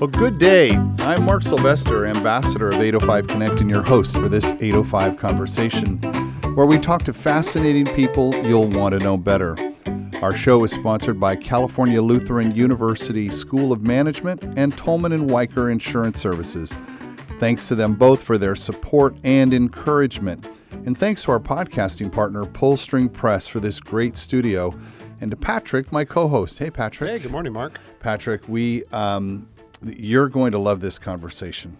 Well, good day. I'm Mark Sylvester, ambassador of 805 Connect, and your host for this 805 conversation, where we talk to fascinating people you'll want to know better. Our show is sponsored by California Lutheran University School of Management and Tolman and Wiker Insurance Services. Thanks to them both for their support and encouragement. And thanks to our podcasting partner, Pullstring Press, for this great studio. And to Patrick, my co host. Hey, Patrick. Hey, good morning, Mark. Patrick, we um, you're going to love this conversation.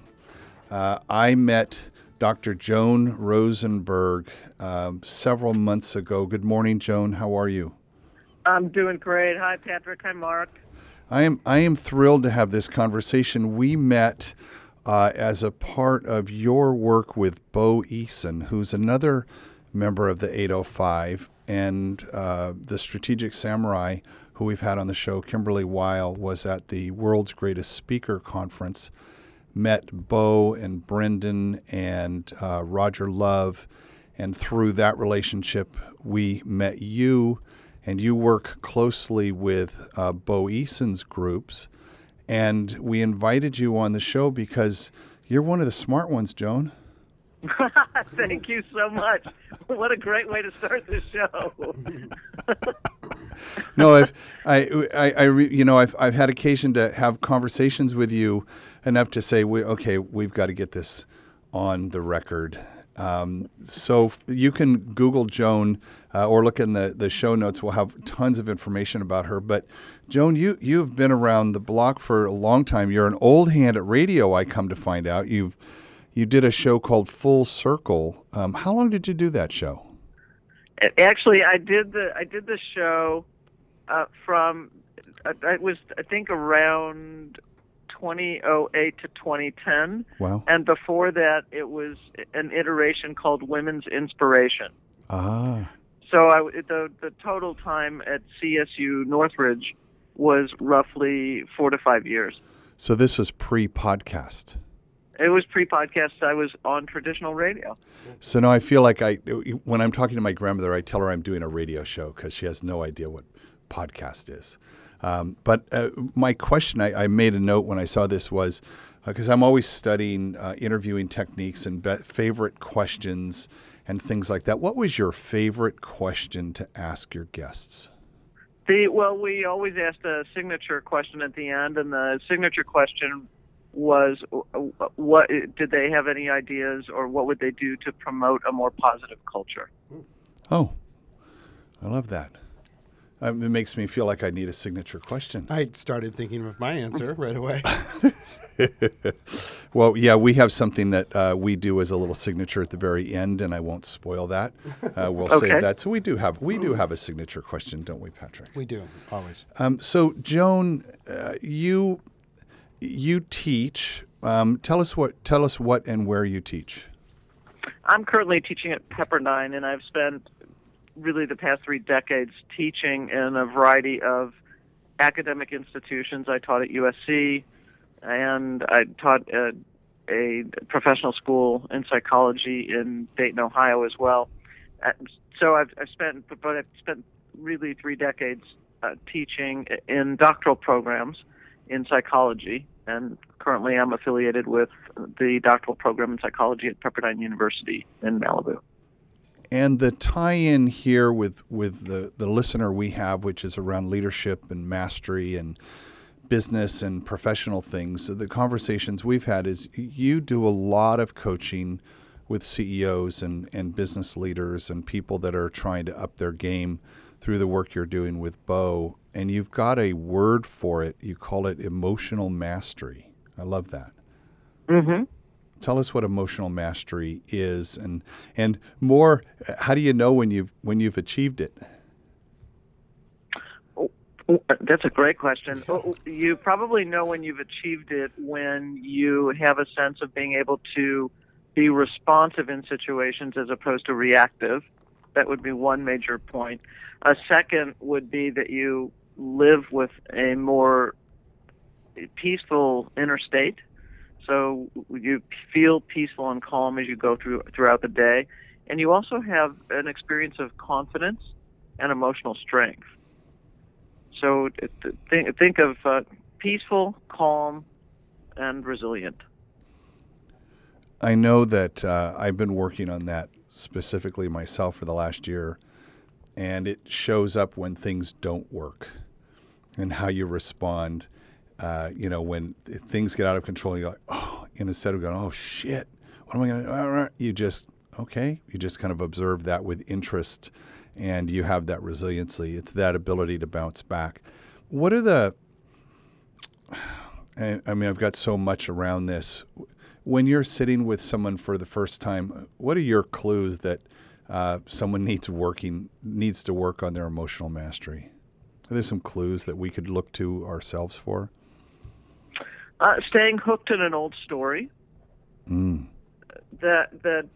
Uh, I met Dr. Joan Rosenberg um, several months ago. Good morning, Joan. How are you? I'm doing great. Hi, Patrick. Hi, Mark. I am. I am thrilled to have this conversation. We met uh, as a part of your work with Bo Eason, who's another member of the 805, and uh, the Strategic Samurai who we've had on the show, Kimberly Weil, was at the World's Greatest Speaker Conference, met Bo and Brendon and uh, Roger Love, and through that relationship, we met you, and you work closely with uh, Bo Eason's groups, and we invited you on the show because you're one of the smart ones, Joan. Thank you so much. What a great way to start this show. no, I've, I, I, I, you know, I've, I've had occasion to have conversations with you enough to say, we, okay, we've got to get this on the record. Um, so you can Google Joan uh, or look in the, the show notes. We'll have tons of information about her. But Joan, you you've been around the block for a long time. You're an old hand at radio. I come to find out you've you did a show called Full Circle. Um, how long did you do that show? Actually, I did the I did the show uh, from uh, it was I think around 2008 to 2010. Wow! And before that, it was an iteration called Women's Inspiration. Ah. So I, the the total time at CSU Northridge was roughly four to five years. So this was pre-podcast. It was pre-podcast. I was on traditional radio. So now I feel like I, when I'm talking to my grandmother, I tell her I'm doing a radio show because she has no idea what podcast is. Um, but uh, my question, I, I, made a note when I saw this was because uh, I'm always studying uh, interviewing techniques and be- favorite questions and things like that. What was your favorite question to ask your guests? The, well, we always asked a signature question at the end, and the signature question was what did they have any ideas or what would they do to promote a more positive culture? Oh, I love that. Um, it makes me feel like I need a signature question. I started thinking of my answer right away. well, yeah, we have something that uh, we do as a little signature at the very end, and I won't spoil that. Uh, we'll okay. save that. So we do have we do have a signature question, don't we, Patrick? We do always. Um, so, Joan, uh, you you teach. Um, tell us what tell us what and where you teach. I'm currently teaching at Pepperdine, and I've spent really the past three decades teaching in a variety of academic institutions. I taught at USC, and I taught at a professional school in psychology in Dayton, Ohio, as well. So I've, I've spent, but I've spent really three decades uh, teaching in doctoral programs in psychology, and currently I'm affiliated with the doctoral program in psychology at Pepperdine University in Malibu. And the tie-in here with with the the listener we have, which is around leadership and mastery and business and professional things. The conversations we've had is you do a lot of coaching with CEOs and, and business leaders and people that are trying to up their game through the work you're doing with Bo and you've got a word for it. You call it emotional mastery. I love that. Mm-hmm. Tell us what emotional mastery is, and and more. How do you know when you've when you've achieved it? Oh, that's a great question. Oh, you probably know when you've achieved it when you have a sense of being able to be responsive in situations as opposed to reactive. That would be one major point. A second would be that you live with a more peaceful inner state. So you feel peaceful and calm as you go through throughout the day, and you also have an experience of confidence and emotional strength. So think think of uh, peaceful, calm, and resilient. I know that uh, I've been working on that specifically myself for the last year, and it shows up when things don't work and how you respond. Uh, you know, when things get out of control, you're like, oh, instead of going, oh shit, what am I going to do? You just, okay, you just kind of observe that with interest and you have that resiliency. It's that ability to bounce back. What are the, I mean, I've got so much around this when you're sitting with someone for the first time, what are your clues that uh, someone needs working needs to work on their emotional mastery? Are there some clues that we could look to ourselves for? Uh, staying hooked in an old story. Mm. That that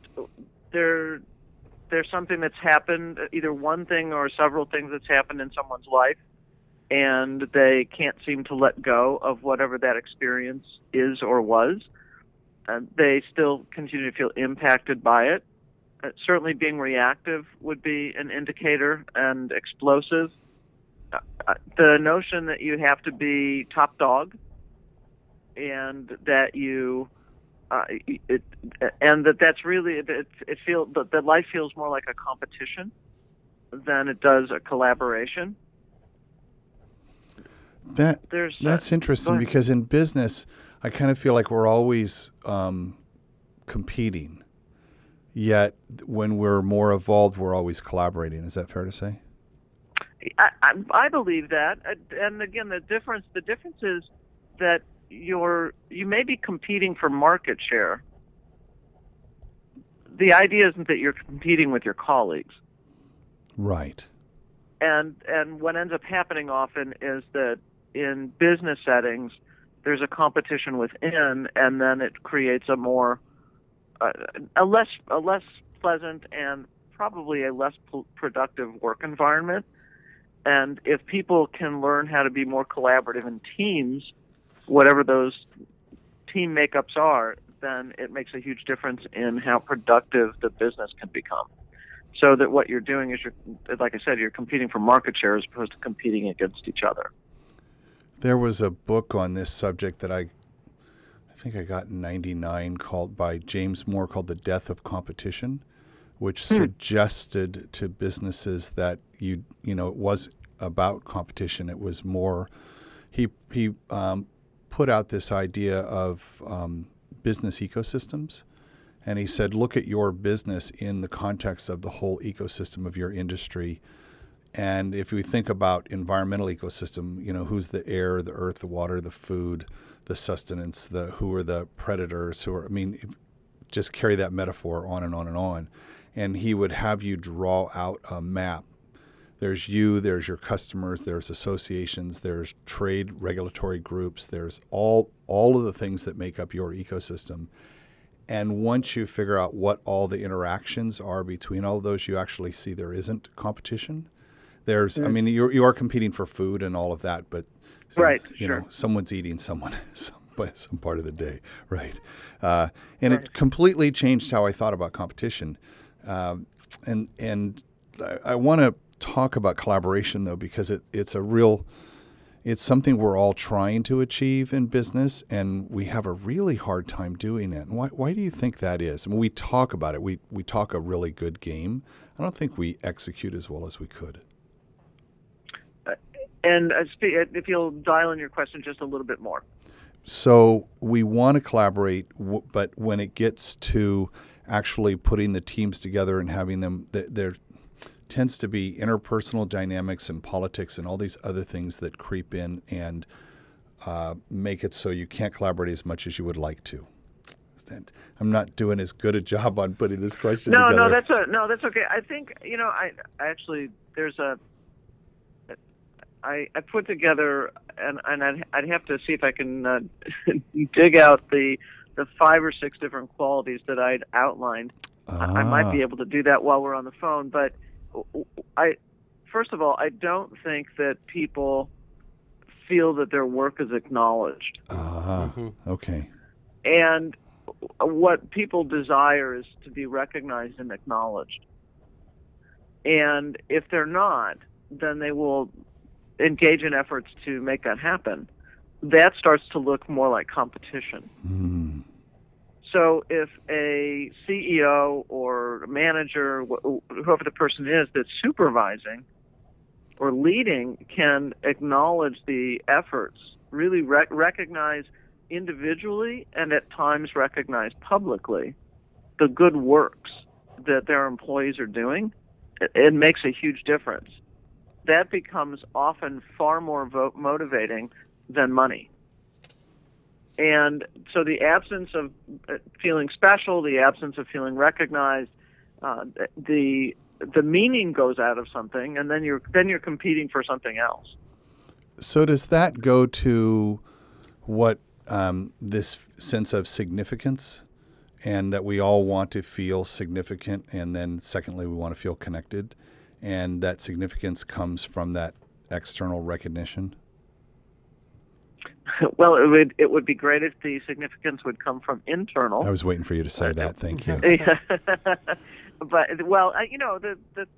there there's something that's happened, either one thing or several things that's happened in someone's life, and they can't seem to let go of whatever that experience is or was uh, they still continue to feel impacted by it. Uh, certainly, being reactive would be an indicator and explosive. Uh, uh, the notion that you have to be top dog and that you uh, it, and that that's really it, it feels that, that life feels more like a competition than it does a collaboration. That There's, that's uh, interesting because in business, I kind of feel like we're always um, competing. Yet when we're more evolved, we're always collaborating. Is that fair to say? I, I, I believe that, uh, and again, the difference the difference is that you're you may be competing for market share. The idea isn't that you're competing with your colleagues. Right. And and what ends up happening often is that in business settings, there's a competition within, and then it creates a more a less a less pleasant and probably a less productive work environment. And if people can learn how to be more collaborative in teams, whatever those team makeups are, then it makes a huge difference in how productive the business can become. So that what you're doing is you're, like I said, you're competing for market share as opposed to competing against each other. There was a book on this subject that I, I think I got in '99 called by James Moore called "The Death of Competition," which hmm. suggested to businesses that you you know it was about competition. It was more. He he um, put out this idea of um, business ecosystems. And he said, look at your business in the context of the whole ecosystem of your industry and if we think about environmental ecosystem, you know, who's the air, the earth, the water, the food, the sustenance, the who are the predators, who are I mean, just carry that metaphor on and on and on. And he would have you draw out a map. There's you, there's your customers, there's associations, there's trade regulatory groups, there's all all of the things that make up your ecosystem. And once you figure out what all the interactions are between all of those, you actually see there isn't competition there's, mm. I mean, you're, you are competing for food and all of that, but some, right, you sure. know, someone's eating someone some some part of the day, right? Uh, and right. it completely changed how I thought about competition. Um, and and I, I want to talk about collaboration though because it, it's a real it's something we're all trying to achieve in business and we have a really hard time doing it. And why, why do you think that is? I mean, we talk about it. We, we talk a really good game. I don't think we execute as well as we could. And uh, if you'll dial in your question just a little bit more. So we want to collaborate, but when it gets to actually putting the teams together and having them, there tends to be interpersonal dynamics and politics and all these other things that creep in and uh, make it so you can't collaborate as much as you would like to. I'm not doing as good a job on putting this question no, together. No, that's a, no, that's okay. I think you know, I, I actually there's a I, I put together, and, and I'd, I'd have to see if I can uh, dig out the the five or six different qualities that I'd outlined. I, I might be ah. able to do that while we're on the phone, but I first of all, I don't think that people feel that their work is acknowledged. Ah, uh, okay. And what people desire is to be recognized and acknowledged. And if they're not, then they will engage in efforts to make that happen. that starts to look more like competition. Mm. So if a CEO or manager, whoever the person is that's supervising or leading, can acknowledge the efforts, really rec- recognize individually and at times recognize publicly the good works that their employees are doing, it, it makes a huge difference. That becomes often far more vo- motivating than money. And so the absence of uh, feeling special, the absence of feeling recognized, uh, the the meaning goes out of something, and then you're then you're competing for something else. So does that go to what um, this sense of significance, and that we all want to feel significant, and then secondly, we want to feel connected, and that significance comes from that external recognition. well, it would it would be great if the significance would come from internal. I was waiting for you to say that. Thank you. but well, you know, the the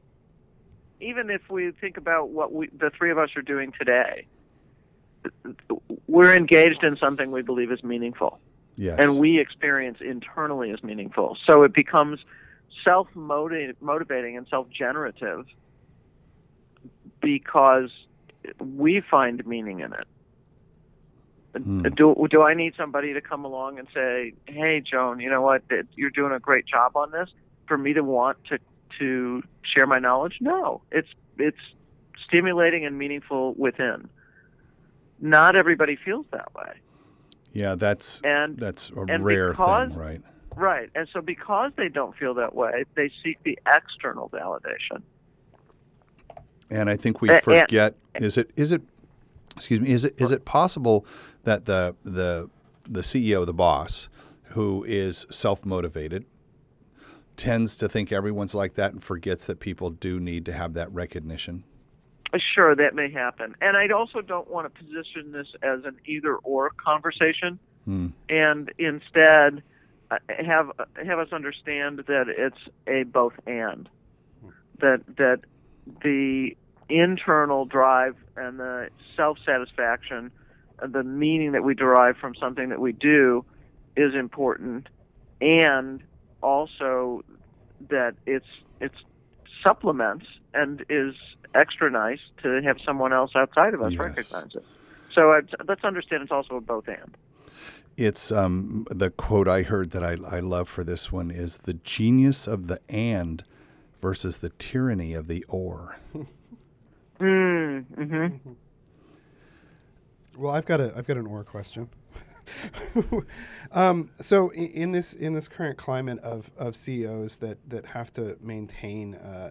even if we think about what we the three of us are doing today, we're engaged in something we believe is meaningful. Yes. And we experience internally as meaningful. So it becomes self motivating and self generative because we find meaning in it. Hmm. Do do I need somebody to come along and say, "Hey, Joan, you know what? You're doing a great job on this." For me to want to to share my knowledge, no. It's it's stimulating and meaningful within. Not everybody feels that way. Yeah, that's and that's a and rare because, thing, right? Right, and so because they don't feel that way, they seek the external validation. And I think we forget: is it is it excuse me is it is it possible that the the the CEO, the boss, who is self motivated, tends to think everyone's like that and forgets that people do need to have that recognition? Sure, that may happen. And I also don't want to position this as an either or conversation, hmm. and instead have have us understand that it's a both and. That that the internal drive and the self satisfaction and the meaning that we derive from something that we do is important, and also that it's it's supplements and is extra nice to have someone else outside of us yes. recognize it. So I'd, let's understand it's also a both and. It's um, the quote I heard that I, I love for this one is the genius of the and versus the tyranny of the or. mm, mm-hmm. Well, I've got a I've got an or question. um, so in, in, this in this current climate of, of CEOs that, that have to maintain uh,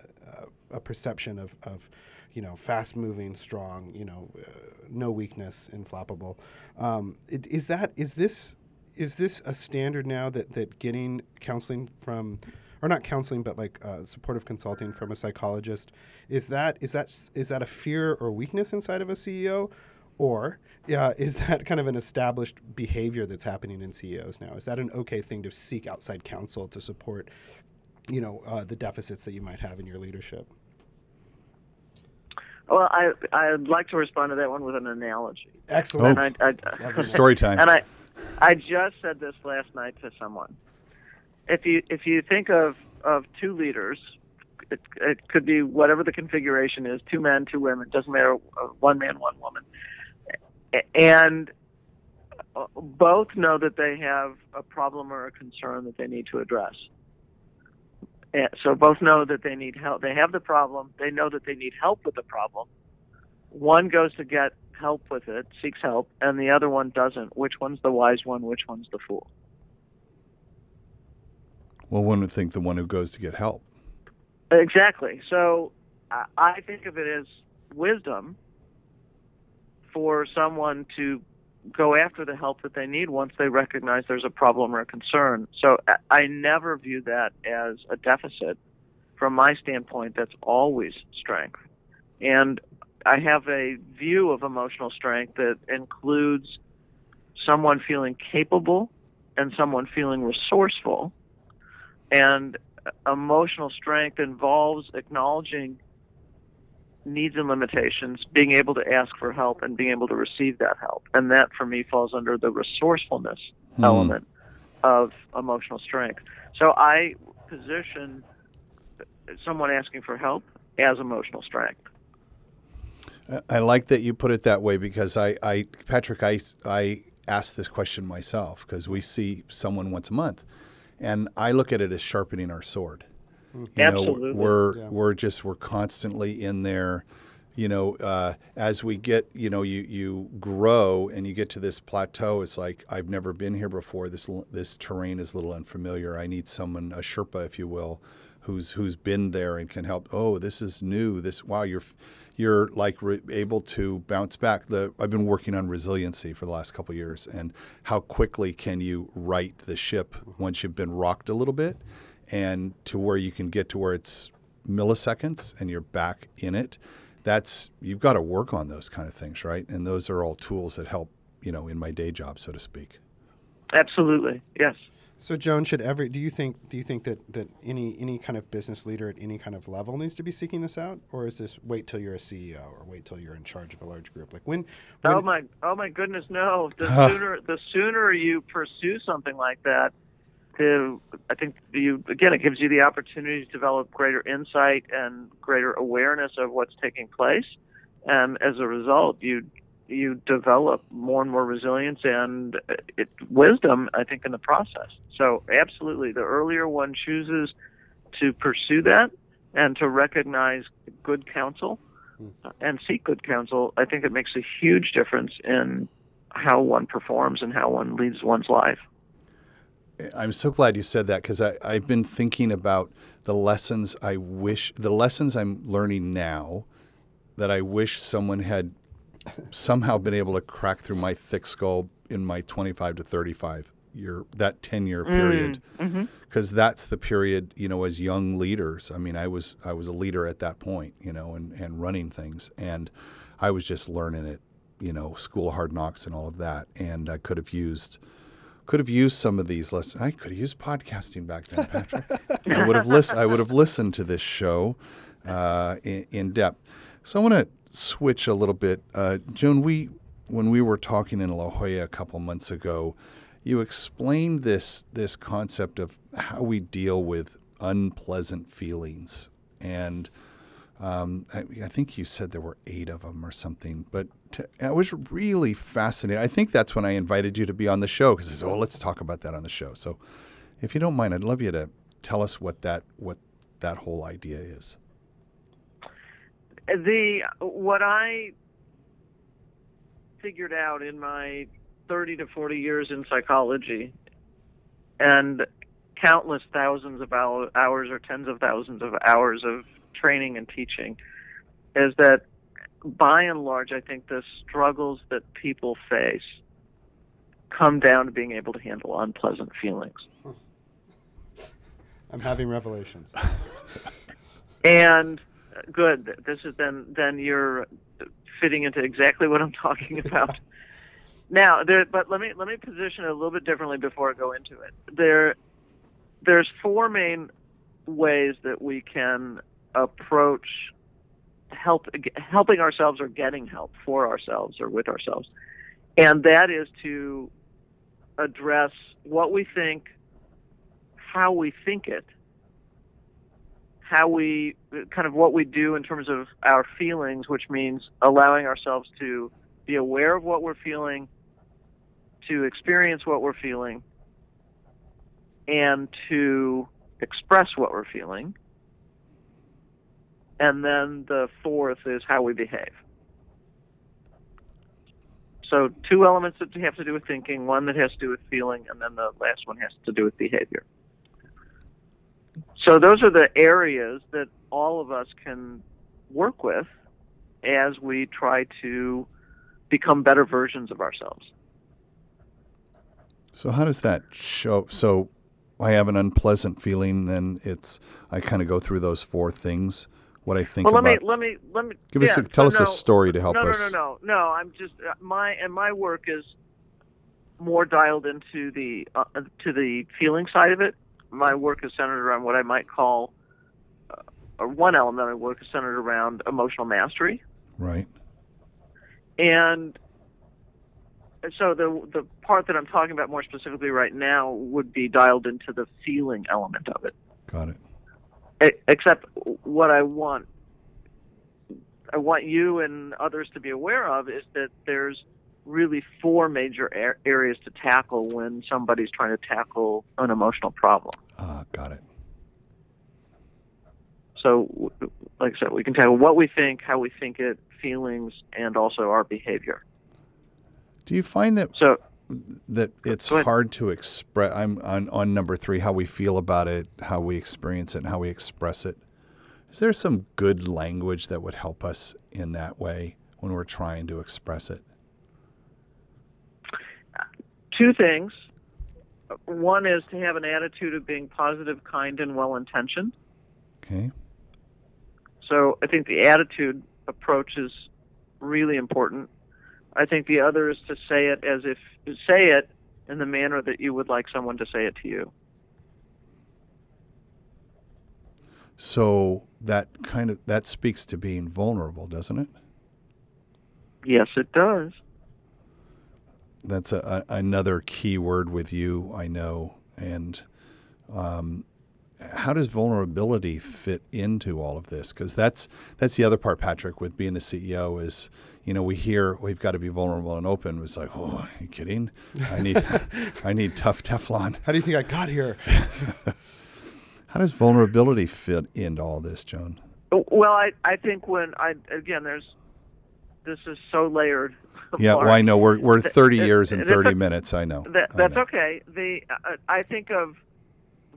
a perception of, of you know fast moving, strong, you know, uh, no weakness, inflappable, um, it, is that is this is this a standard now that that getting counseling from or not counseling, but like uh, supportive consulting from a psychologist. Is that is that is that a fear or weakness inside of a CEO, or uh, is that kind of an established behavior that's happening in CEOs now? Is that an okay thing to seek outside counsel to support, you know, uh, the deficits that you might have in your leadership? Well, I I'd like to respond to that one with an analogy. Excellent. Oh, I, I, story time. And I I just said this last night to someone. If you if you think of of two leaders, it, it could be whatever the configuration is, two men, two women, doesn't matter, uh, one man, one woman and uh, both know that they have a problem or a concern that they need to address. So both know that they need help. They have the problem. They know that they need help with the problem. One goes to get help with it, seeks help, and the other one doesn't. Which one's the wise one? Which one's the fool? Well, one would think the one who goes to get help. Exactly. So I think of it as wisdom for someone to go after the help that they need once they recognize there's a problem or a concern. So I never view that as a deficit. From my standpoint, that's always strength. And I have a view of emotional strength that includes someone feeling capable and someone feeling resourceful. And emotional strength involves acknowledging needs and limitations, being able to ask for help and being able to receive that help. And that for me falls under the resourcefulness Hmm. element of emotional strength. So I position someone asking for help as emotional strength. I- I like that you put it that way because I, I Patrick, I, I ask this question myself because we see someone once a month, and I look at it as sharpening our sword. You Absolutely. know, we're Yeah. we're just we're constantly in there. You know, uh, as we get, you know, you you grow and you get to this plateau. It's like I've never been here before. This this terrain is a little unfamiliar. I need someone, a Sherpa, if you will, who's who's been there and can help. Oh, this is new. This wow, you're you're like re- able to bounce back. The I've been working on resiliency for the last couple of years, and how quickly can you right the ship once you've been rocked a little bit, and to where you can get to where it's milliseconds and you're back in it. That's you've got to work on those kind of things, right? And those are all tools that help, you know, in my day job, so to speak. Absolutely. Yes. So, Joan, should every do you think do you think that, that any any kind of business leader at any kind of level needs to be seeking this out, or is this wait till you're a CEO or wait till you're in charge of a large group? Like when? when Oh my oh my goodness no. The sooner the sooner you pursue something like that, to I think you again it gives you the opportunity to develop greater insight and greater awareness of what's taking place. And as a result, you you develop more and more resilience and uh, it, wisdom, I think, in the process. So, absolutely, the earlier one chooses to pursue that and to recognize good counsel uh, and seek good counsel, I think it makes a huge difference in how one performs and how one leads one's life. I'm so glad you said that because I've been thinking about the lessons I wish, the lessons I'm learning now that I wish someone had somehow been able to crack through my thick skull in my 25 to 35 year, that 10 year mm, period. Mm-hmm. Because that's the period, you know, as young leaders. I mean, I was I was a leader at that point, you know, and, and running things, and I was just learning it, you know, school hard knocks and all of that, and I could have used could have used some of these lessons. I could have used podcasting back then, Patrick. I would have listened. I would have listened to this show uh, in, in depth. So I want to switch a little bit, uh, Joan. We when we were talking in La Jolla a couple months ago, you explained this this concept of how we deal with unpleasant feelings, and um, I, I think you said there were eight of them or something. But to, I was really fascinated. I think that's when I invited you to be on the show because I said, "Oh, let's talk about that on the show." So, if you don't mind, I'd love you to tell us what that what that whole idea is. The what I figured out in my 30 to 40 years in psychology and countless thousands of hours or tens of thousands of hours of training and teaching is that by and large I think the struggles that people face come down to being able to handle unpleasant feelings. I'm having revelations. And uh, good. This is then then you're fitting into exactly what I'm talking about. now, there, but let me let me position it a little bit differently before I go into it. There, there's four main ways that we can approach help helping ourselves or getting help for ourselves or with ourselves, and that is to address what we think, how we think it, how we kind of what we do in terms of our feelings, which means allowing ourselves to be aware of what we're feeling, to experience what we're feeling, and to express what we're feeling. And then the fourth is how we behave. So, two elements that have to do with thinking, one that has to do with feeling, and then the last one has to do with behavior. So those are the areas that all of us can work with as we try to become better versions of ourselves. So how does that show? So I have an unpleasant feeling, then it's I kind of go through those four things. What I think Well, let about. me let me let me Give us a, tell so us a story to help no, no, us. No, no, no, no. I'm just uh, my and my work is more dialed into the uh, to the feeling side of it. My work is centered around what I might call uh, or one element of my work is centered around emotional mastery, Right. and so the the part that I'm talking about more specifically right now would be dialed into the feeling element of it. Got it. Except what I want I want you and others to be aware of is that there's really four major areas to tackle when somebody's trying to tackle an emotional problem. Ah, got it. So, like I said, we can tackle what we think, how we think it, feelings, and also our behavior. Do you find that So, that it's hard to express? I'm on on number three. How we feel about it, how we experience it, and how we express it. Is there some good language that would help us in that way when we're trying to express it? two things. One is to have an attitude of being positive, kind, and well intentioned. Okay. So I think the attitude approach is really important. I think the other is to say it as if say it in the manner that you would like someone to say it to you. So that kind of that speaks to being vulnerable, doesn't it? Yes, it does. That's a, a, another key word with you, I know. And um, how does vulnerability fit into all of this? Because that's that's the other part, Patrick, with being a CEO is, you know, we hear we've got to be vulnerable and open. It's like, oh, are you kidding? I need I need tough Teflon. How do you think I got here? How does vulnerability fit into all this, Joan? Well, I I think when I again there's this is so layered. Yeah, Mark. well, I know we're we're Th- 30 th- years and 30 minutes. I know. That, I that's know. okay. The uh, I think of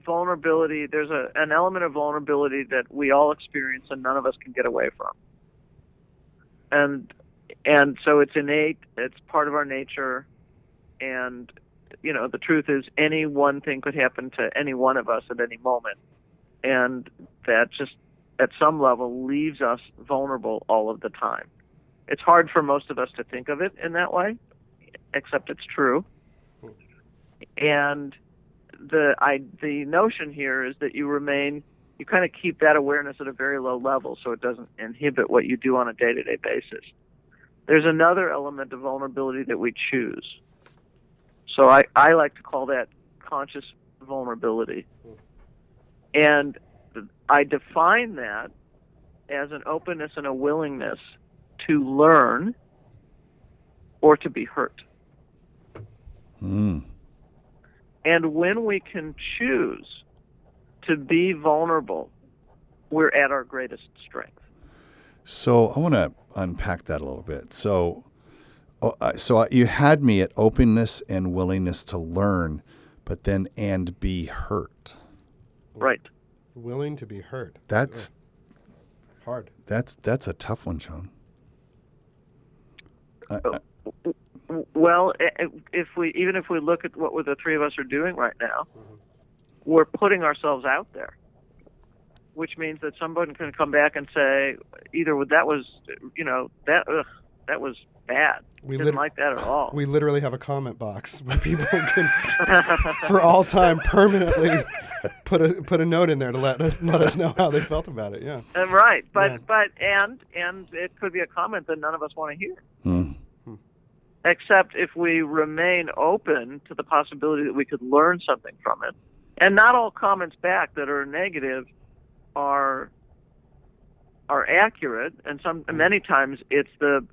vulnerability. There's a an element of vulnerability that we all experience and none of us can get away from. And and so it's innate. It's part of our nature. And you know the truth is, any one thing could happen to any one of us at any moment, and that just at some level leaves us vulnerable all of the time. It's hard for most of us to think of it in that way, except it's true hmm. and the I the notion here is that you remain you kind of keep that awareness at a very low level so it doesn't inhibit what you do on a day-to-day basis. There's another element of vulnerability that we choose. So I, I like to call that conscious vulnerability. And I define that as an openness and a willingness to learn or to be hurt. Mm. And when we can choose to be vulnerable, we're at our greatest strength. So I want to unpack that a little bit. So, oh, uh, so you had me at openness and willingness to learn, but then and be hurt. Right. Willing to be hurt. That's Hard. that's that's a tough one, Joan. I- I- W- Well, i- i- if we even if we look at what the three of us are doing right now, we're putting ourselves out there, which means that someone can come back and say either that was you know that ugh, that was bad. We Didn't lit- like that at all. We literally have a comment box where people can, for all time, permanently put a put a note in there to let us let us know how they felt about it. Yeah. And right, but Yeah. but and and it could be a comment that none of us want to hear. Mm. Except if we remain open to the possibility that we could learn something from it. And not all comments back that are negative are are accurate, and some many times it's the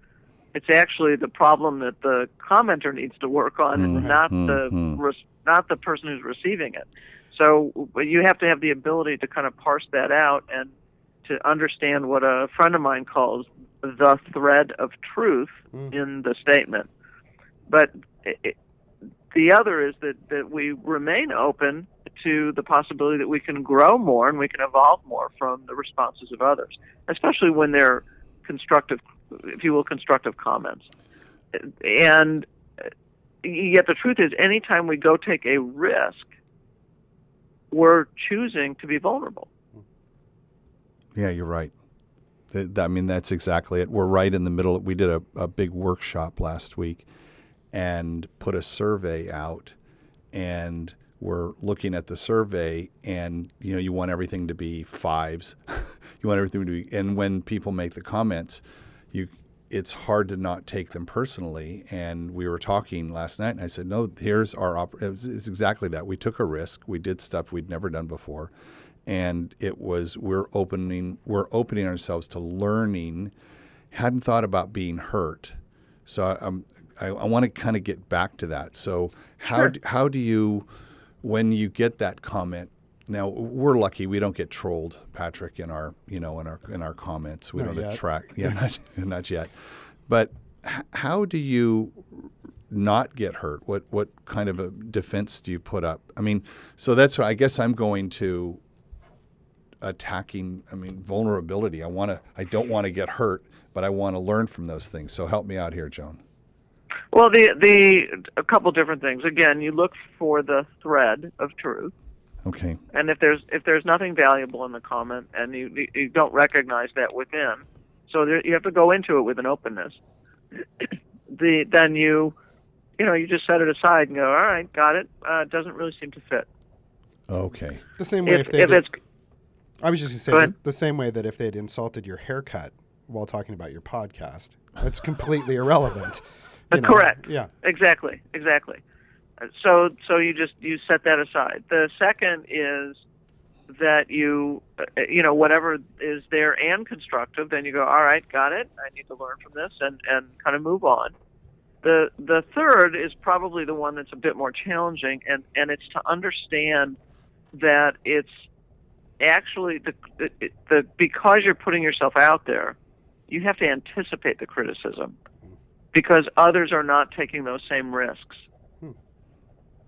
it's actually the problem that the commenter needs to work on, Mhm, not the mhm. res- not the person who's receiving it. So you have to have the ability to kind of parse that out and to understand what a friend of mine calls the thread of truth Mm. in the statement. But it, the other is that, that we remain open to the possibility that we can grow more and we can evolve more from the responses of others, especially when they're constructive, if you will, constructive comments. And uh, yet the truth is, anytime we go take a risk, we're choosing to be vulnerable. Yeah, you're right. I mean, that's exactly it. We're right in the middle. We did a, a big workshop last week and put a survey out, and we're looking at the survey and you know you want everything to be fives. You want everything to be and when people make the comments you it's hard to not take them personally and we were talking last night and i said no here's our op- it's exactly that. We took a risk. We did stuff we'd never done before and it was we're opening we're opening ourselves to learning. Hadn't thought about being hurt. So um, I, I want to kind of get back to that. So how Sure. do, how do you when you get that comment now we're lucky we don't get trolled patrick in our you know in our in our comments. We Not don't yet. attract yeah not, not yet. But h- how do you not get hurt? What what kind of a defense do you put up? I mean so that's what i guess i'm going to attacking i mean vulnerability. I want to i don't want to get hurt but i want to learn from those things. So help me out here joan Well, the the a couple different things. Again, you look for the thread of truth, okay and if there's if there's nothing valuable in the comment, and you you don't recognize that within, so there, you have to go into it with an openness. the then you, you know, you just set it aside and go, all right, got it. Uh, it doesn't really seem to fit. okay The same way if, If they if did- it's I was just going to say Go the, the same way that if they'd insulted your haircut while talking about your podcast, that's completely irrelevant. You know? Correct. Yeah. Exactly, exactly. So, so you just you set that aside. The second is that you, uh, you know, whatever is there and constructive, then you go, all right, got it. I need to learn from this and and kind of move on. The the third is probably the one that's a bit more challenging, and and it's to understand that it's actually the the, the because you're putting yourself out there, you have to anticipate the criticism because others are not taking those same risks.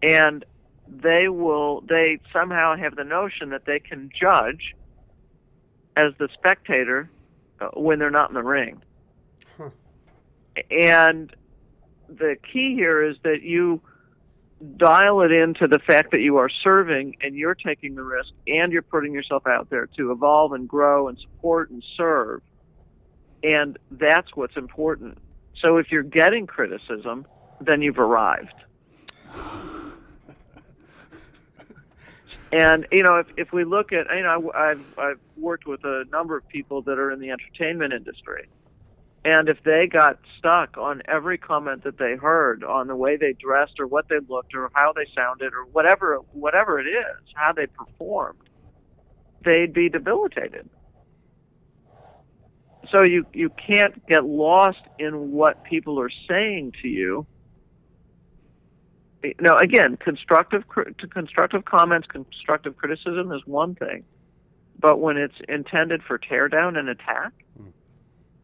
And they will, they somehow have the notion that they can judge as the spectator uh, when they're not in the ring. Huh. And the key here is that you dial it into the fact that you are serving and you're taking the risk and you're putting yourself out there to evolve and grow and support and serve. And that's what's important. So if you're getting criticism, then you've arrived. And you know, if if we look at, you know, I've I've worked with a number of people that are in the entertainment industry, and if they got stuck on every comment that they heard on the way they dressed or what they looked or how they sounded or whatever whatever it is, how they performed, they'd be debilitated. So you you can't get lost in what people are saying to you. Now, again, constructive to constructive comments, constructive criticism is one thing, but when it's intended for tear down and attack,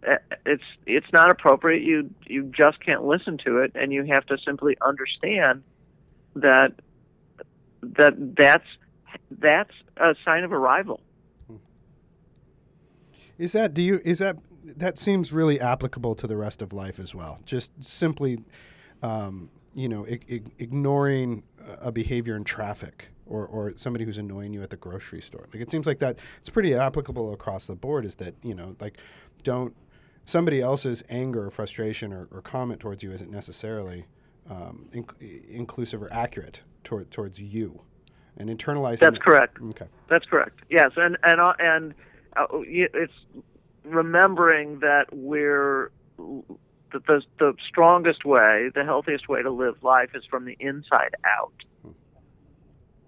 eh, it's it's not appropriate. You you just can't listen to it, and you have to simply understand that that that's that's a sign of arrival. Is that do you is that that seems really applicable to the rest of life as well? Just simply, um, you know, ig- ig- ignoring a behavior in traffic or or somebody who's annoying you at the grocery store. Like it seems like that it's pretty applicable across the board. Is that you know like don't somebody else's anger or frustration or, or comment towards you isn't necessarily um, inc- inclusive or accurate toward, towards you, and internalizing. That's that- correct. Okay. That's correct. Yes, and and uh, and Uh, it's remembering that we're that the the strongest way, the healthiest way to live life is from the inside out.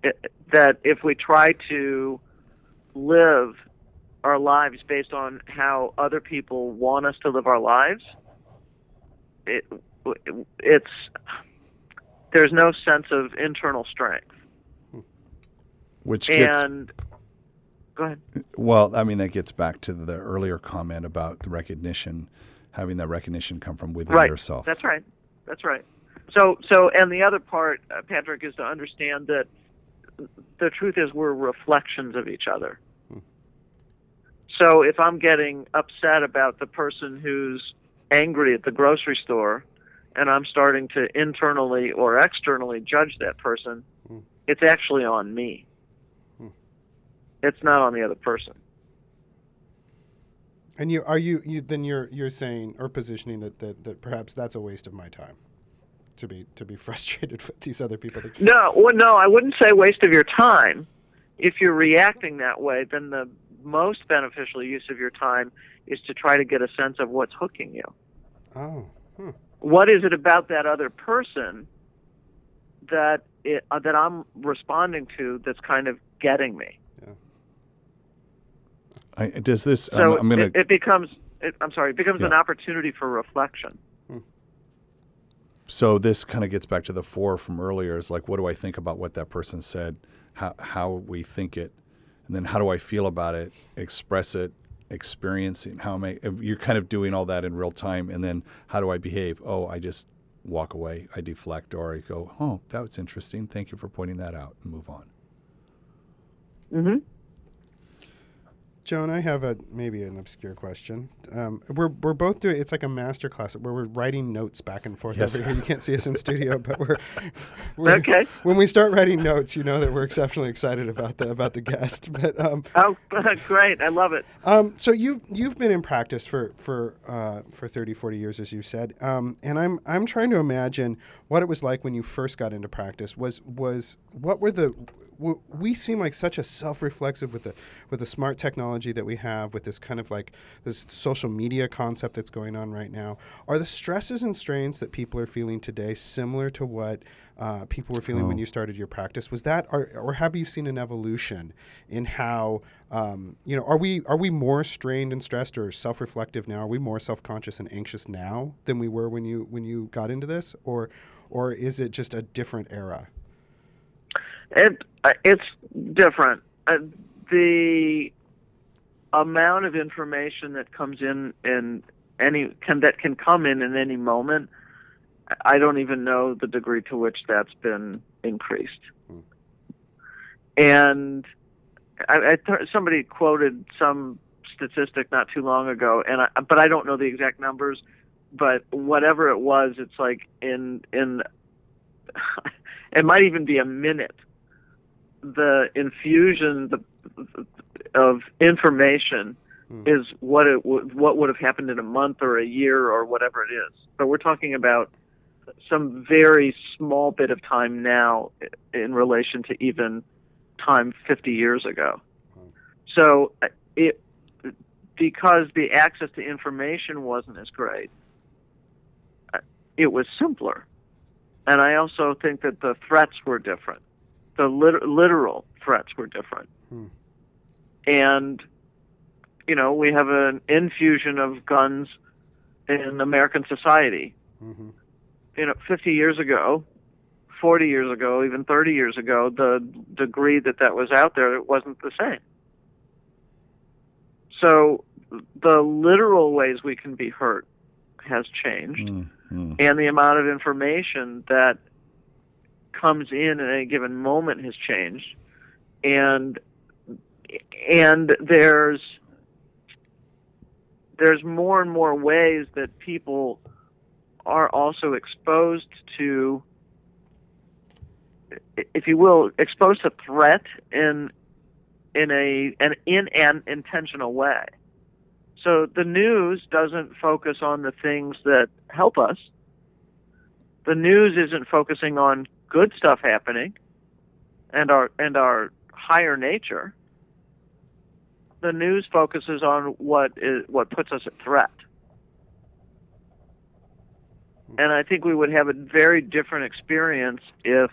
It, that if we try to live our lives based on how other people want us to live our lives, it it's there's no sense of internal strength. which gets And go ahead. Well, I mean, that gets back to the earlier comment about the recognition, having that recognition come from within right. yourself. That's right. That's right. So, so, and the other part, uh, Patrick, is to understand that the truth is we're reflections of each other. So, if I'm getting upset about the person who's angry at the grocery store, and I'm starting to internally or externally judge that person, it's actually on me. It's not on the other person. And you are you, you then you're you're saying or positioning that, that that perhaps that's a waste of my time. to be to be frustrated with these other people. No, well, no, I wouldn't say waste of your time. If you're reacting that way, then the most beneficial use of your time is to try to get a sense of what's hooking you. Oh. Hmm. What is it about that other person that it, uh, that I'm responding to that's kind of getting me? Yeah. I, does this? So I'm, I'm gonna. it, it becomes. It, I'm sorry. It becomes Yeah. an opportunity for reflection. So this kind of gets back to the four from earlier. Is like, what do I think about what that person said? How how we think it, and then how do I feel about it? Express it, experiencing how am I? You're kind of doing all that in real time, and then how do I behave? Oh, I just walk away. I deflect, or I go, oh, that was interesting. Thank you for pointing that out, and move on. hmm Joan, I have a maybe an obscure question. Um, we're we're both doing it's like a master class where we're writing notes back and forth Yes. over here. You can't see us in studio, but we're, we're Okay. When we start writing notes, you know that we're exceptionally excited about the about the guest. But um, Oh, great! I love it. um, so you've you've been in practice for for uh, for 30, 40 years, as you said, um, and I'm I'm trying to imagine what it was like when you first got into practice. Was was what were the w- we seem like such a self-reflexive with the with the smart technology that we have with this kind of like this social media concept that's going on right now. Are the stresses and strains that people are feeling today similar to what uh, people were feeling when Oh. you started your practice? Was that, or, or have you seen an evolution in how um, you know? Are we are we more strained and stressed or self-reflective now? Are we more self-conscious and anxious now than we were when you when you got into this, or or is it just a different era? It uh, it's different. Uh, the amount of information that comes in in any can that can come in in any moment. I don't even know the degree to which that's been increased. Hmm. And I, I th- somebody quoted some statistic not too long ago, and I, but I don't know the exact numbers. But whatever it was, it's like in in it might even be a minute the infusion the, of information Hmm. is what it would what would have happened in a month or a year or whatever it is. But we're talking about some very small bit of time now in relation to even time 50 years ago. So uh, it because the access to information wasn't as great, uh, it was simpler. And I also think that the threats were different. The lit- literal threats were different. Hmm. And, you know, we have an infusion of guns in American society. hmm You know, 50 years ago, 40 years ago, even 30 years ago, the degree that that was out there it wasn't the same. So the literal ways we can be hurt has changed Mm, mm. and the amount of information that comes in at any given moment has changed and and there's there's more and more ways that people are also exposed to if you will exposed to threat in in a an in an intentional way so the news doesn't focus on the things that help us. The news isn't focusing on good stuff happening and our and our higher nature. The news focuses on what is what puts us at threat. Hmm. And I think we would have a very different experience if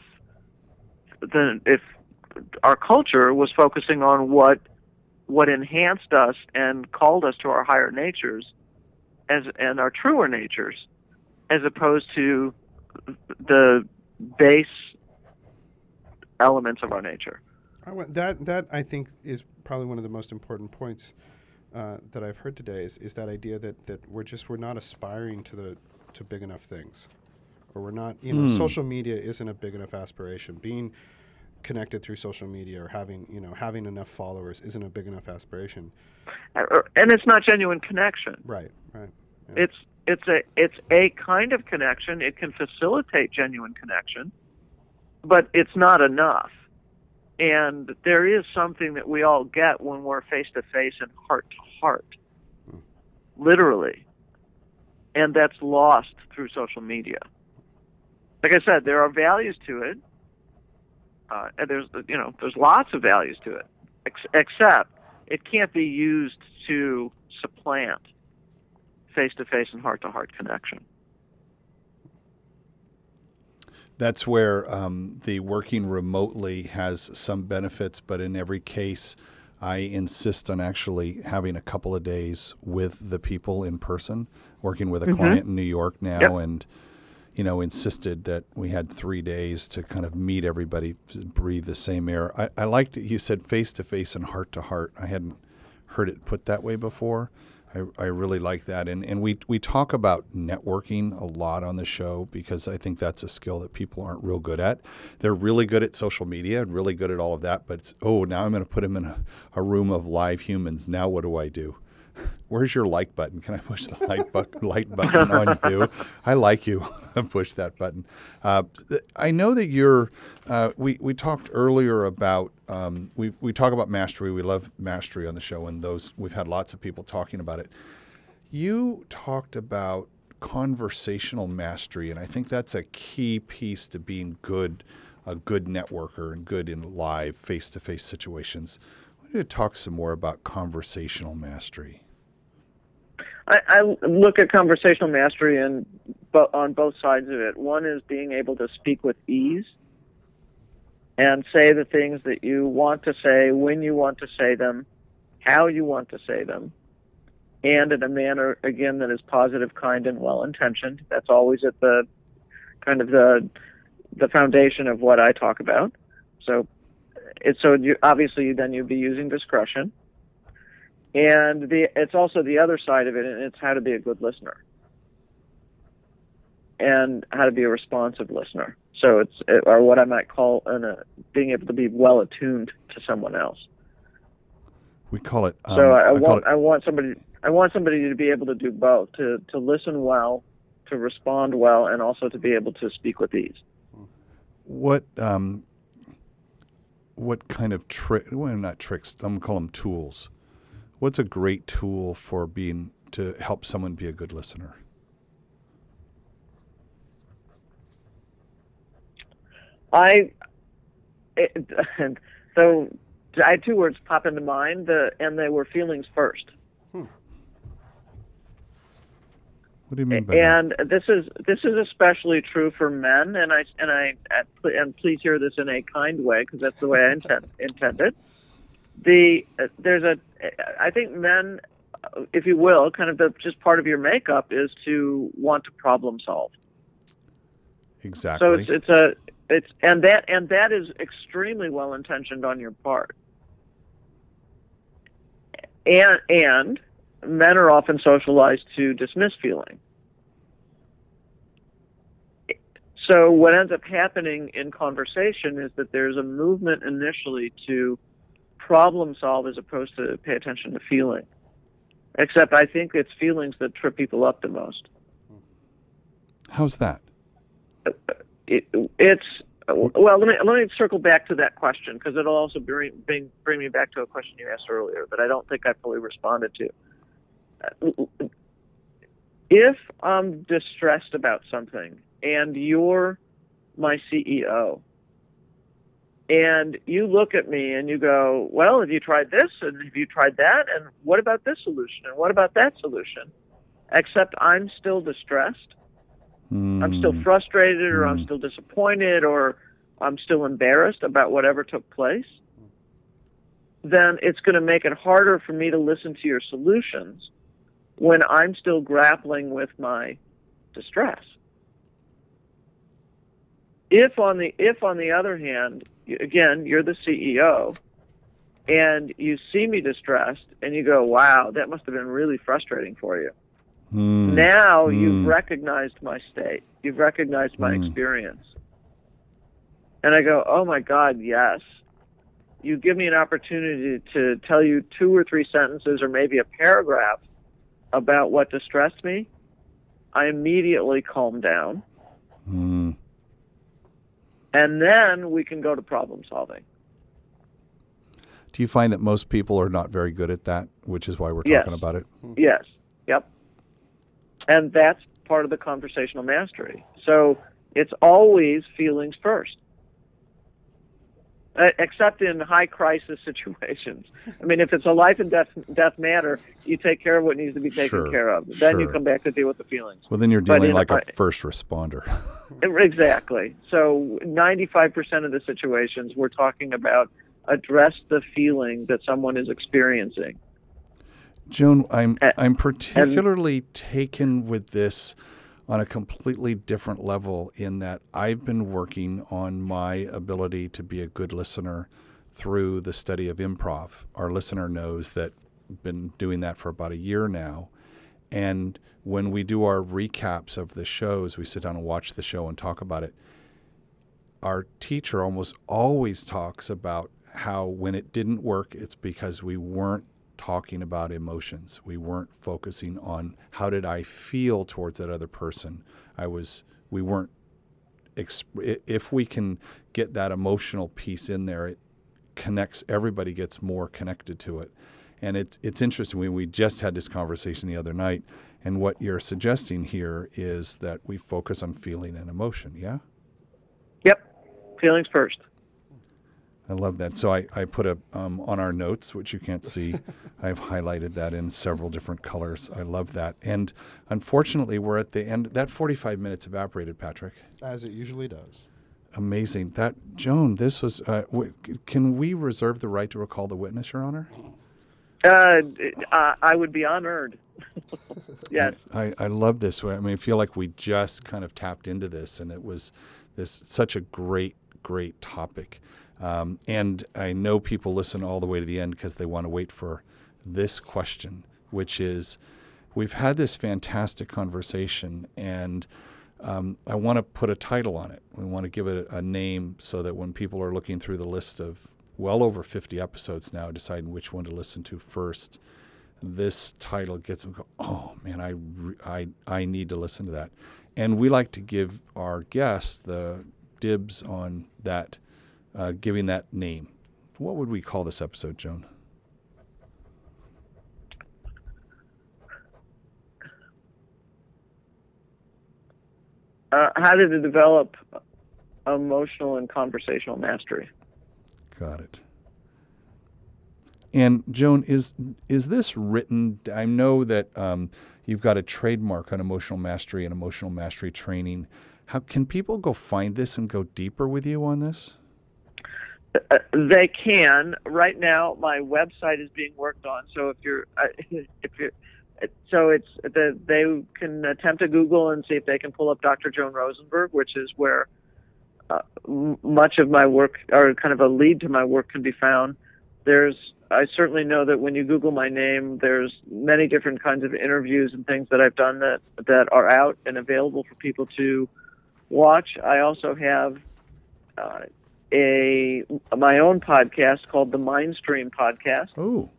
the if our culture was focusing on what what enhanced us and called us to our higher natures as and our truer natures as opposed to the base elements of our nature. I want, that that I think is probably one of the most important points uh, that I've heard today is, is that idea that, that we're just we're not aspiring to the to big enough things, or we're not you know Hmm. social media isn't a big enough aspiration. Being connected through social media or having you know having enough followers isn't a big enough aspiration. And it's not genuine connection. Right, right. It's it's a it's a kind of connection. It can facilitate genuine connection, but it's not enough. And there is something that we all get when we're face to face and heart to heart, literally, and that's lost through social media. like I said, there are values to it. Uh, and there's you know there's lots of values to it, ex- except it can't be used to supplant face-to-face and heart-to-heart connection. That's where um, the working remotely has some benefits, but in every case, I insist on actually having a couple of days with the people in person, working with a Mhm. client in New York now, Yep. and you know, insisted that we had three days to kind of meet everybody, breathe the same air. I, I liked it. You said face to face and heart to heart. I hadn't heard it put that way before. I, I really like that. And, and we, we talk about networking a lot on the show because I think that's a skill that people aren't real good at. They're really good at social media and really good at all of that. But it's, oh, now I'm going to put them in a, a room of live humans. Now what do I do? Where's your like button? Can I push the like, bu- like button on you? I like you. push that button. Uh, I know that you're. Uh, we we talked earlier about um, we we talk about mastery. We love mastery on the show, and those we've had lots of people talking about it. You talked about conversational mastery, and I think that's a key piece to being good, a good networker, and good in live face to face situations. I want you to talk some more about conversational mastery. I, I look at conversational mastery and on both sides of it. One is being able to speak with ease and say the things that you want to say when you want to say them, how you want to say them, and in a manner again that is positive, kind, and well intentioned. That's always at the kind of the the foundation of what I talk about. So, so you, obviously then you'd be using discretion and the it's also the other side of it and it's how to be a good listener and how to be a responsive listener so it's or what i might call an, uh, being able to be well attuned to someone else We call it. Um, so I, I, want it- I want somebody I want somebody to be able to do both to to listen well, to respond well, and also to be able to speak with ease. what um, what kind of trick? Well, not tricks. I'm gonna call them tools. What's a great tool for being to help someone be a good listener? I it, so I had two words pop into mind, the, and they were feelings first. Hmm. What do you mean by that? and this is this is especially true for men and i and i and please hear this in a kind way because that's the way i intend intended the there's a i think men if you will kind of the just part of your makeup is to want to problem solve Exactly. so it's it's a it's and that and that is extremely well intentioned on your part and and men are often socialized to dismiss feeling. So what ends up happening in conversation is that there's a movement initially to problem solve as opposed to pay attention to feeling. Except I think it's feelings that trip people up the most. How's that? It, it's well. Let me let me circle back to that question because it'll also bring, bring bring me back to a question you asked earlier that I don't think I fully responded to. If I'm distressed about something and you're my CEO and you look at me and you go, Well, have you tried this? And have you tried that? And what about this solution? And what about that solution? Except I'm still distressed. I'm still Mm, frustrated or I'm Mm. still disappointed or I'm still embarrassed about whatever took place. Then it's going to make it harder for me to listen to your solutions when I'm still grappling with my distress. If on the if on the other hand, again, you're the CEO and you see me distressed and you go, "Wow, that must have been really frustrating for you." mm, Now you've Mm. recognized my state. You've recognized my Mm. experience. And I go, "Oh my god, yes." You give me an opportunity to tell you two or three sentences or maybe a paragraph about what distressed me. I immediately calm down. mm. And then we can go to problem solving. Do you find that most people are not very good at that, which is why we're Yes. talking about it? Yes. Yep. And that's part of the conversational mastery. So It's always feelings first. Uh, except in high crisis situations. I mean, if it's a life and death death matter, you take care of what needs to be taken Sure, care of. Then you come back to deal with the feelings. Well, then you're dealing in like a a- first responder. Exactly. So 95% of the situations we're talking about address the feeling that someone is experiencing. Joan, I'm A- I'm particularly taken with this on a completely different level in that I've been working on my ability to be a good listener through the study of improv. Our listener knows that I've been doing that for about a year now. And when we do our recaps of the shows, we sit down and watch the show and talk about it. Our teacher almost always talks about how when it didn't work, it's because we weren't talking about emotions. We weren't focusing on how did I feel towards that other person. I was we weren't exp- if we can get that emotional piece in there, it connects everybody gets more connected to it. And it's it's interesting. We we just had this conversation the other night, and what you're suggesting here is that we focus on feeling and emotion. Yeah, Yep. Feelings first. I love that. So I I put a um, on our notes, which you can't see. I've highlighted that in several different colors. I love that. And unfortunately, we're at the end. That 45 minutes evaporated, Patrick. as it usually does. Amazing. That Joan, this was. Uh, w- can we reserve the right to recall the witness, Your Honor? Uh, I I would be honored. yes. I, I love this. I mean, I feel like we just kind of tapped into this, and it was this such a great, great topic. Um, and I know people listen all the way to the end because they want to wait for this question, which is, we've had this fantastic conversation, and um, I want to put a title on it. We want to give it a, name so that when people are looking through the list of well over 50 episodes now, deciding which one to listen to first, this title gets them go, oh man, I, I, I need to listen to that. And we like to give our guests the dibs on that, uh, giving that name. What would we call this episode, Joan? Uh, how did it develop emotional and conversational mastery? Got it. And Joan, is is this written? I know that um, you've got a trademark on emotional mastery and emotional mastery training. How can people go find this and go deeper with you on this? Uh, they can. Right now, my website is being worked on. So if you're, uh, if you're, so it's the they can attempt to Google and see if they can pull up Dr. Joan Rosenberg, which is where uh, much of my work, or kind of a lead to my work, can be found. There's, I certainly know that when you Google my name, there's many different kinds of interviews and things that I've done that that are out and available for people to watch. I also have. Uh, a my own podcast called the Mindstream Podcast, Oh,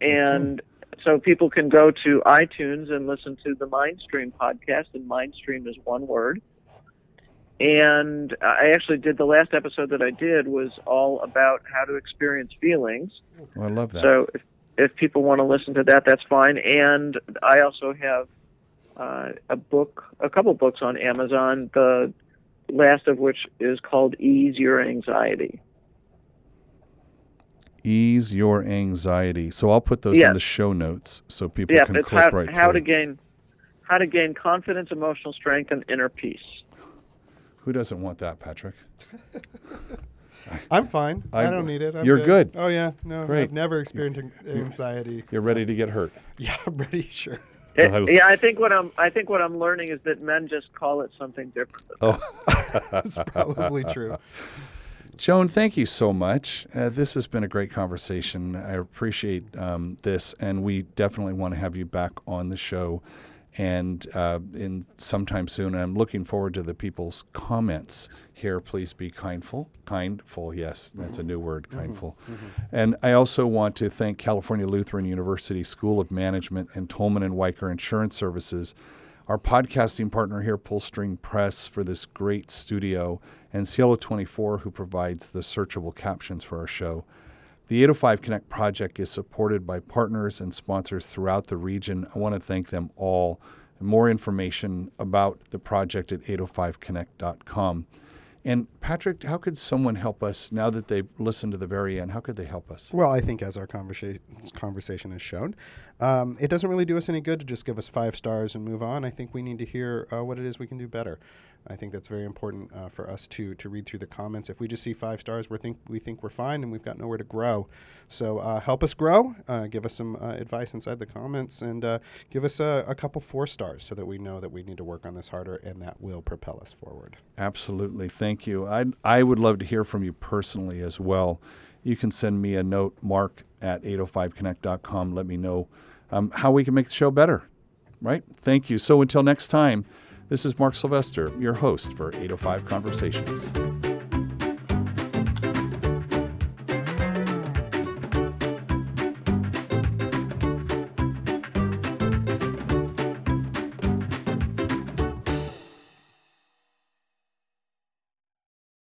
and so people can go to iTunes and listen to the Mindstream Podcast, and Mindstream is one word. And I actually did the last episode that I did was all about how to experience feelings. well, I love that. So if, if people want to listen to that, that's fine. And I also have uh, a book, a couple books on Amazon. The last of which is called Ease Your Anxiety. Ease your anxiety. So I'll put those in the show notes so people Yeah, can it's click how, right how to gain how to gain confidence, emotional strength, and inner peace. Who doesn't want that, Patrick? I'm fine. I, I'm- don't need it. I'm you're good. Oh yeah, no, Great. I've never experienced anxiety. You're ready to get hurt. Yeah, I'm ready. Sure. It- yeah, I think what I'm I think what I'm learning is that men just call it something different. Oh, That's probably true. Joan, thank you so much. Uh, this has been a great conversation. I appreciate um, this, and we definitely want to have you back on the show, and uh, in sometime soon. And I'm looking forward to the people's comments here. Please be kindful, kindful. Yes, that's a mm-hmm. new word, mm-hmm. kindful. Mm-hmm. And I also want to thank California Lutheran University School of Management and Tolman and Wiker Insurance Services our podcasting partner here, Pullstring Press, for this great studio, and Cielo 24, who provides the searchable captions for our show. The 805 Connect project is supported by partners and sponsors throughout the region. I want to thank them all more information about the project at 805connect.com. And Patrick, how could someone help us now that they've listened to the very end? How could they help us? Well, I think as our conversation conversation has shown, um, it doesn't really do us any good to just give us five stars and move on. I think we need to hear uh, what it is we can do better. I think that's very important uh, for us to to read through the comments. If we just see five stars, we think we think we're fine and we've got nowhere to grow. So uh, help us grow. Uh, give us some uh, advice inside the comments and uh, give us a, a couple four stars so that we know that we need to work on this harder and that will propel us forward. Absolutely, thank you. I I would love to hear from you personally as well. You can send me a note, Mark at 805connect.com. Let me know um, how we can make the show better. Right? Thank you. So until next time. This is Mark Sylvester, your host for 805 Conversations.